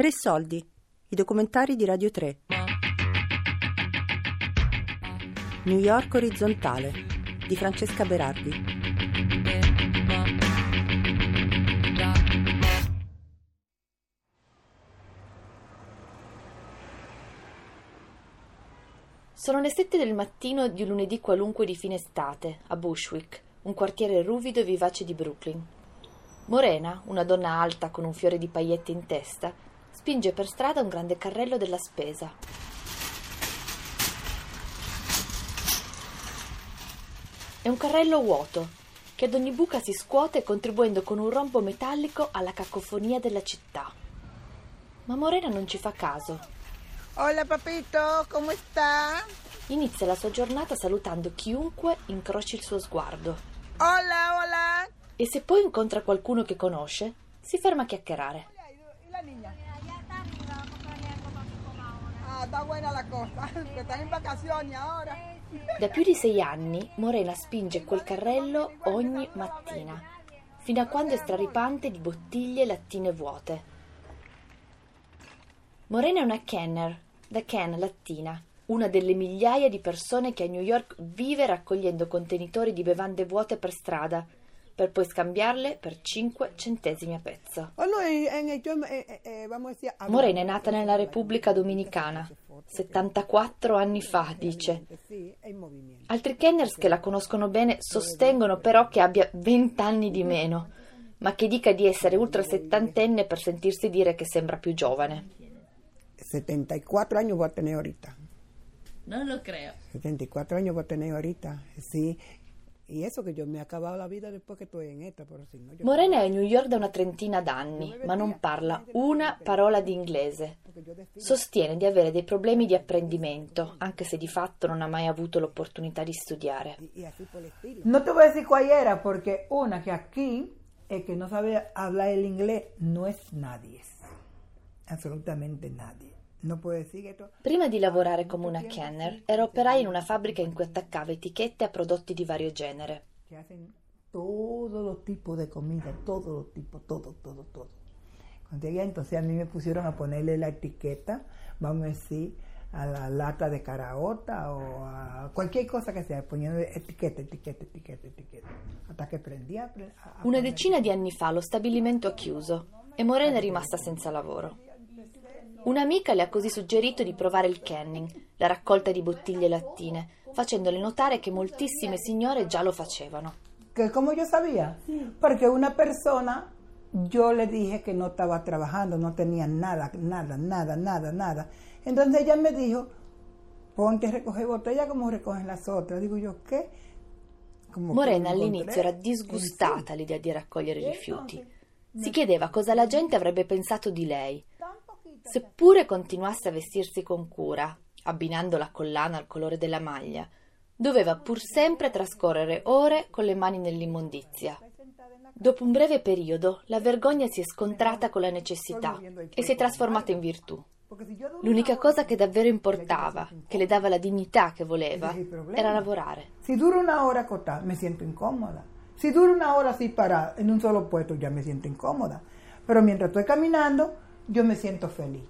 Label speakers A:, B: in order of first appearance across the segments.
A: Tre soldi, i documentari di Radio 3. New York orizzontale di Francesca Berardi.
B: Sono le sette del mattino di un lunedì qualunque di fine estate, a Bushwick, un quartiere ruvido e vivace di Brooklyn. Morena, una donna alta con un fiore di paillette in testa, spinge per strada un grande carrello della spesa. È un carrello vuoto, che ad ogni buca si scuote contribuendo con un rombo metallico alla cacofonia della città. Ma Morena non ci fa caso
C: Hola papito, come sta?
B: Inizia la sua giornata salutando chiunque incroci il suo sguardo.
C: Hola, hola.
B: E se poi incontra qualcuno che conosce, si ferma a chiacchierare.
C: ¿Y la niña? Está buena la cosa, que están in vacazioni ora.
B: Da più di sei anni Morena spinge quel carrello ogni mattina, fino a quando è straripante di bottiglie e lattine vuote. Morena è una Kenner, da Ken Lattina, una delle migliaia di persone che a New York vive raccogliendo contenitori di bevande vuote per strada, per poi scambiarle per 5 centesimi a pezzo. Morena è nata nella Repubblica Dominicana, 74 anni fa, dice. Altri Kenners che la conoscono bene sostengono però che abbia 20 anni di meno, ma che dica di essere ultra settantenne per sentirsi dire che sembra più giovane.
C: 74 años voy a tener ahorita.
B: No lo creo.
C: 74 años voy a tener ahorita, sí. Y eso che io mi ho acabado la vita dopo che estoy in esta, pero si no,
B: Morena è a New York da una trentina d'anni, ma non parla una parola di inglese. Sostiene di avere dei problemi di apprendimento, anche se di fatto non ha mai avuto l'opportunità di studiare.
C: No te voy a decir cuál era, porque una que aquí, el que no sabe hablar el inglés, no es nadie. Assolutamente nadie.
B: Prima di lavorare come una Kenner, era operaia in una fabbrica in cui attaccava etichette a prodotti di vario genere.
C: Todos los tipos de comida, todos los tipos, todo, todo, todo. Cuando llegué, entonces a mí me pusieron a ponerle la etiqueta, vamos a decir, a la lata de caraota o a cualquier cosa che sia, poniendo etichetta, etichetta, etichetta, etichetta, hasta che prendía.
B: Una decina di anni fa lo stabilimento ha chiuso e Morena è rimasta senza lavoro. Un'amica le ha così suggerito di provare il canning, la raccolta di bottiglie lattine, facendole notare che moltissime signore già lo facevano.
C: Che come io sabía? Perché una persona yo le dije que no estaba trabajando, no tenía nada, nada, nada, nada, nada. Entonces ella me dijo, ponte a recoger botella come recogen las otras. Digo yo, ¿qué?
B: Como Morena all'inizio era disgustata all'idea di raccogliere rifiuti. Si chiedeva cosa la gente avrebbe pensato di lei. Seppure continuasse a vestirsi con cura, abbinando la collana al colore della maglia, doveva pur sempre trascorrere ore con le mani nell'immondizia. Dopo un breve periodo, la vergogna si è scontrata con la necessità e si è trasformata in virtù. L'unica cosa che davvero importava, che le dava la dignità che voleva, era lavorare.
C: Se dura una ora acostada, mi sento incomoda. Se dura una ora así parada en un solo puesto, ya me siento incómoda. Pero mientras estoy caminando, yo me siento feliz.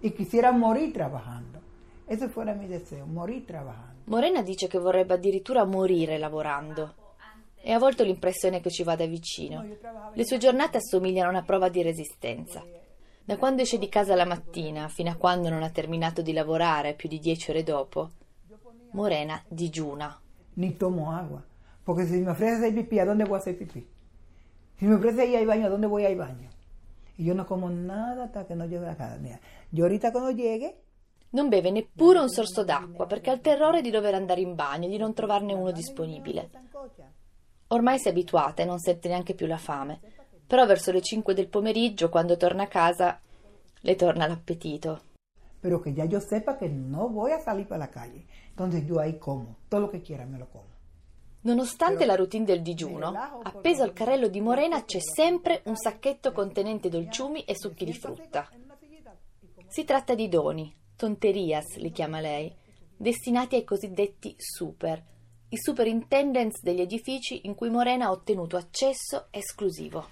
C: Y quisiera morir trabajando. Ese fuera mi deseo, morir trabajando.
B: Morena dice che vorrebbe addirittura morire lavorando. E a volte ho l'impressione che ci vada vicino. Le sue giornate assomigliano a una prova di resistenza. Da quando esce di casa la mattina fino a quando non ha terminato di lavorare più di dieci ore dopo, Morena digiuna.
C: Ni tomo agua, perché se mi ofrece hacer pipì, ¿a voy a hacer pipì? Si mi ofrece ir al baño, ¿a dónde voy al baño? Y yo no como nada hasta que no llegue a casa. Mira, yo ahorita quando llegue...
B: Non beve neppure un sorso d'acqua perché ha il terrore di dover andare in bagno e di non trovarne uno disponibile. Ormai si è abituata e non sente neanche più la fame. Però verso le 5 del pomeriggio, quando torna a casa, le torna l'appetito.
C: Pero que ya yo sepa que no voy a salir para la calle. Entonces yo ahí como. Todo lo que quiera me lo como.
B: Nonostante la routine del digiuno, appeso al carrello di Morena c'è sempre un sacchetto contenente dolciumi e succhi di frutta. Si tratta di doni, tonterias li chiama lei, destinati ai cosiddetti super, i superintendents degli edifici in cui Morena ha ottenuto accesso esclusivo.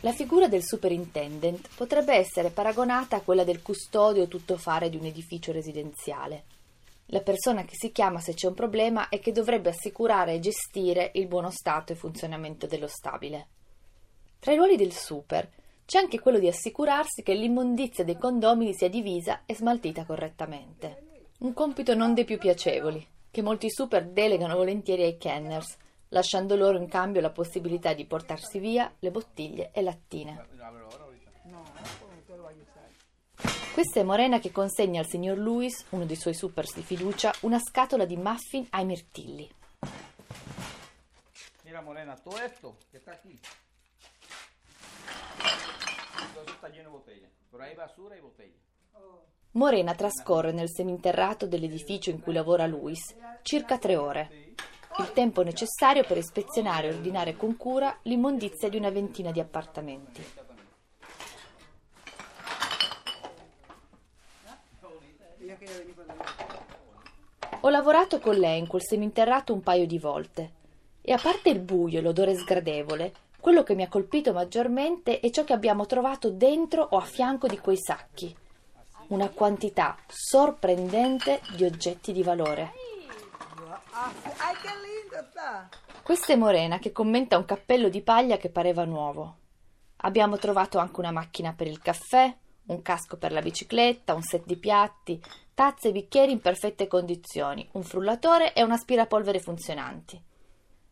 B: La figura del superintendent potrebbe essere paragonata a quella del custode o tuttofare di un edificio residenziale. La persona che si chiama se c'è un problema e che dovrebbe assicurare e gestire il buono stato e funzionamento dello stabile. Tra i ruoli del super c'è anche quello di assicurarsi che l'immondizia dei condomini sia divisa e smaltita correttamente. Un compito non dei più piacevoli, che molti super delegano volentieri ai kenners, lasciando loro in cambio la possibilità di portarsi via le bottiglie e lattine. Questa è Morena che consegna al signor Lewis, uno dei suoi supers di fiducia, una scatola di muffin ai mirtilli. Mira Morena, todo esto que está aquí. Todo está lleno botella, pero hay basura y botella. Morena trascorre nel seminterrato dell'edificio in cui lavora Lewis circa tre ore il tempo necessario per ispezionare e ordinare con cura l'immondizia di una ventina di appartamenti. Ho lavorato con lei in quel seminterrato un paio di volte e a parte il buio e l'odore sgradevole, quello che mi ha colpito maggiormente è ciò che abbiamo trovato dentro o a fianco di quei sacchi. Una quantità sorprendente di oggetti di valore. Questa è Morena che commenta un cappello di paglia che pareva nuovo. Abbiamo trovato anche una macchina per il caffè, un casco per la bicicletta, un set di piatti, tazze e bicchieri in perfette condizioni, un frullatore e un aspirapolvere funzionanti.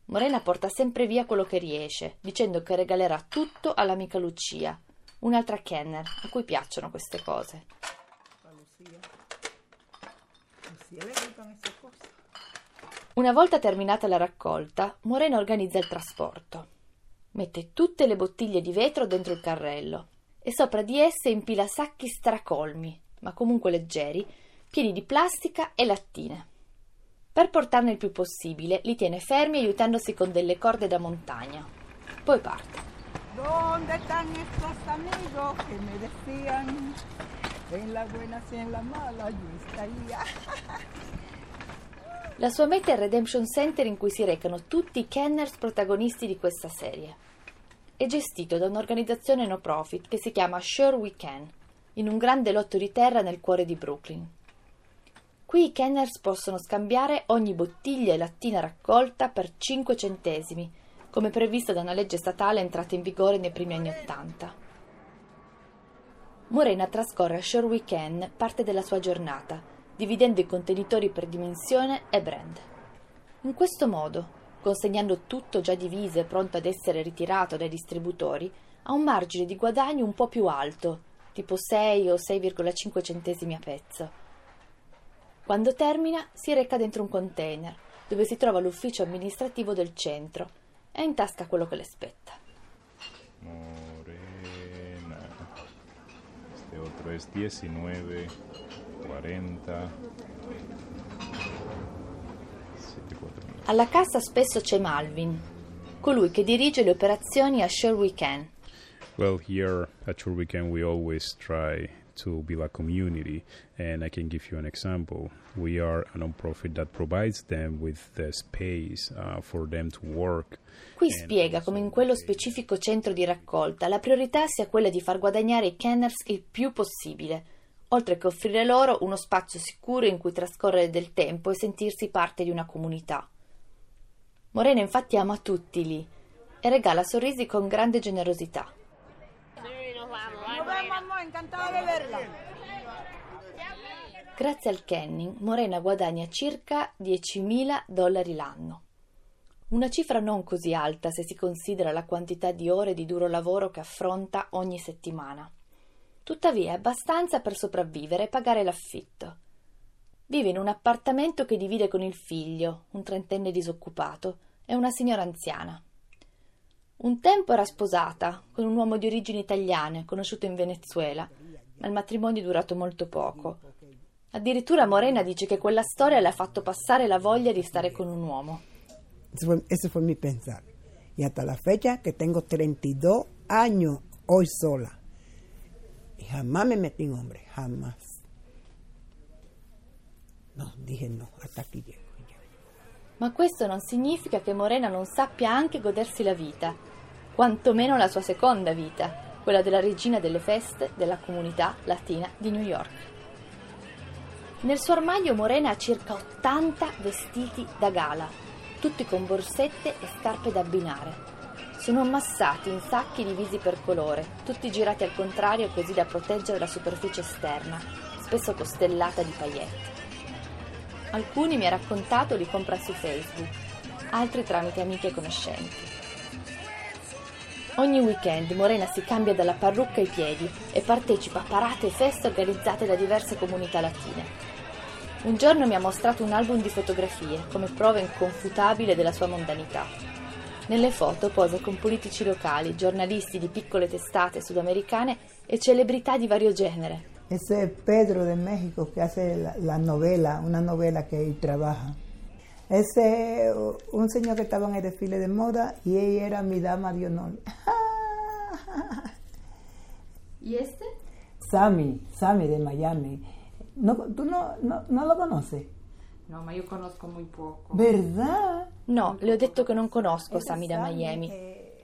B: Morena porta sempre via quello che riesce, dicendo che regalerà tutto all'amica Lucia, un'altra Kenner, a cui piacciono queste cose. Una volta terminata la raccolta, Morena organizza il trasporto. Mette tutte le bottiglie di vetro dentro il carrello e sopra di esse impila sacchi stracolmi, ma comunque leggeri, pieni di plastica e lattine. Per portarne il più possibile, li tiene fermi aiutandosi con delle corde da montagna. Poi parte. Dove están estos amigos que me decían? En la buena, en la mala, yo estaría. La sua meta è il Redemption Center in cui si recano tutti i kenners protagonisti di questa serie. È gestito da un'organizzazione no profit che si chiama Sure We Can, in un grande lotto di terra nel cuore di Brooklyn. Qui i kenners possono scambiare ogni bottiglia e lattina raccolta per 5 centesimi, come previsto da una legge statale entrata in vigore nei primi anni Ottanta. Morena trascorre a Sure We Can parte della sua giornata, dividendo i contenitori per dimensione e brand. In questo modo, consegnando tutto già diviso e pronto ad essere ritirato dai distributori, ha un margine di guadagno un po' più alto, tipo 6 o 6,5 centesimi a pezzo. Quando termina, si reca dentro un container, dove si trova l'ufficio amministrativo del centro e in tasca quello che le spetta. Morena. Este otro es 19 40 Alla cassa spesso c'è Malvin, colui che dirige le operazioni a Sure We Can.
D: Well, here at Sure We Can we always try to build a community and I can give you an example. We are a non-profit that provides them with the space uh, for them to work.
B: Qui spiega come in quello specifico centro di raccolta la priorità sia quella di far guadagnare i kenners il più possibile oltre che offrire loro uno spazio sicuro in cui trascorrere del tempo e sentirsi parte di una comunità. Morena infatti ama tutti lì e regala sorrisi con grande generosità. Grazie al Kenning, Morena guadagna circa 10.000 dollari l'anno. Una cifra non così alta se si considera la quantità di ore di duro lavoro che affronta ogni settimana. Tuttavia è abbastanza per sopravvivere e pagare l'affitto. Vive in un appartamento che divide con il figlio, un trentenne disoccupato, e una signora anziana. Un tempo era sposata con un uomo di origini italiane, conosciuto in Venezuela, ma il matrimonio è durato molto poco. Addirittura Morena dice che quella storia le ha fatto passare la voglia di stare con un uomo.
C: Ese fue mi pensar. Y hasta la fecha que tengo 32 años hoy sola. Y jamás me metí en hombre, jamás. No, dije no, hasta aquí.
B: Ma questo non significa che Morena non sappia anche godersi la vita. quantomeno la sua seconda vita, quella della regina delle feste della comunità latina di New York. Nel suo armadio Morena ha circa 80 vestiti da gala, tutti con borsette e scarpe da abbinare. Sono ammassati in sacchi divisi per colore, tutti girati al contrario così da proteggere la superficie esterna, spesso costellata di paillette. Alcuni mi ha raccontato li compra su Facebook, altri tramite amiche e conoscenti. Ogni weekend Morena si cambia dalla parrucca ai piedi e partecipa a parate e feste organizzate da diverse comunità latine. Un giorno mi ha mostrato un album di fotografie come prova inconfutabile della sua mondanità. Nelle foto posa con politici locali, giornalisti di piccole testate sudamericane e celebrità di vario genere.
C: Ese è Pedro de México che hace la, la novela, una novela che él trabaja. Ese es un señor que estaba en el desfile de moda y ella era mi dama de honor.
B: ¿Y este?
C: Sammy, Sammy de Miami. No, ¿Tú no, no, no lo conoces?
E: No, ma io conosco muy poco.
C: ¿Verdad?
B: No, le ho detto che non conosco Sammy da Miami.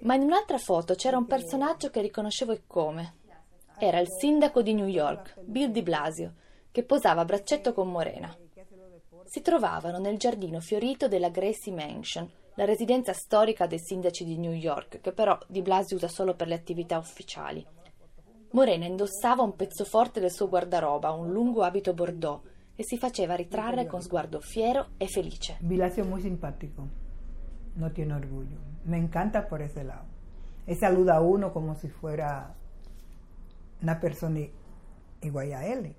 B: Ma in un'altra foto c'era un personaggio che riconoscevo e come. Era il sindaco di New York, Bill de Blasio, che posava a braccetto con Morena. Si trovavano nel giardino fiorito della Gracie Mansion, la residenza storica dei sindaci di New York, che però di Blasio usa solo per le attività ufficiali. Morena indossava un pezzo forte del suo guardaroba, un lungo abito bordeaux, e si faceva ritrarre con sguardo fiero e felice.
C: Blasio è molto simpatico, non tiene orgoglio. Me encanta por ese lado. E saluda a uno come se fuera una persona igual a él.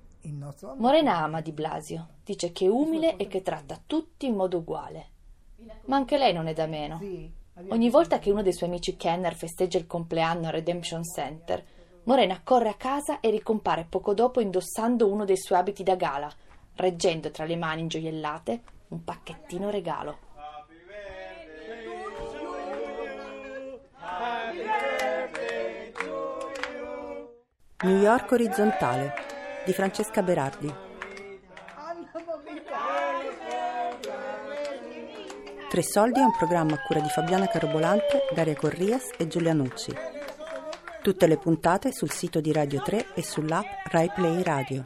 B: Morena ama Di Blasio, dice che è umile e che tratta tutti in modo uguale. Ma anche lei non è da meno. Ogni volta che uno dei suoi amici Kenner festeggia il compleanno al Redemption Center, Morena corre a casa e ricompare poco dopo indossando uno dei suoi abiti da gala, reggendo tra le mani ingioiellate un pacchettino regalo.
A: New York orizzontale di Francesca Berardi. Tre soldi è un programma a cura di Fabiana Carobolante, Daria Corrias e Giulia Nucci. Tutte le puntate sul sito di Radio 3 e sull'app Rai Play Radio.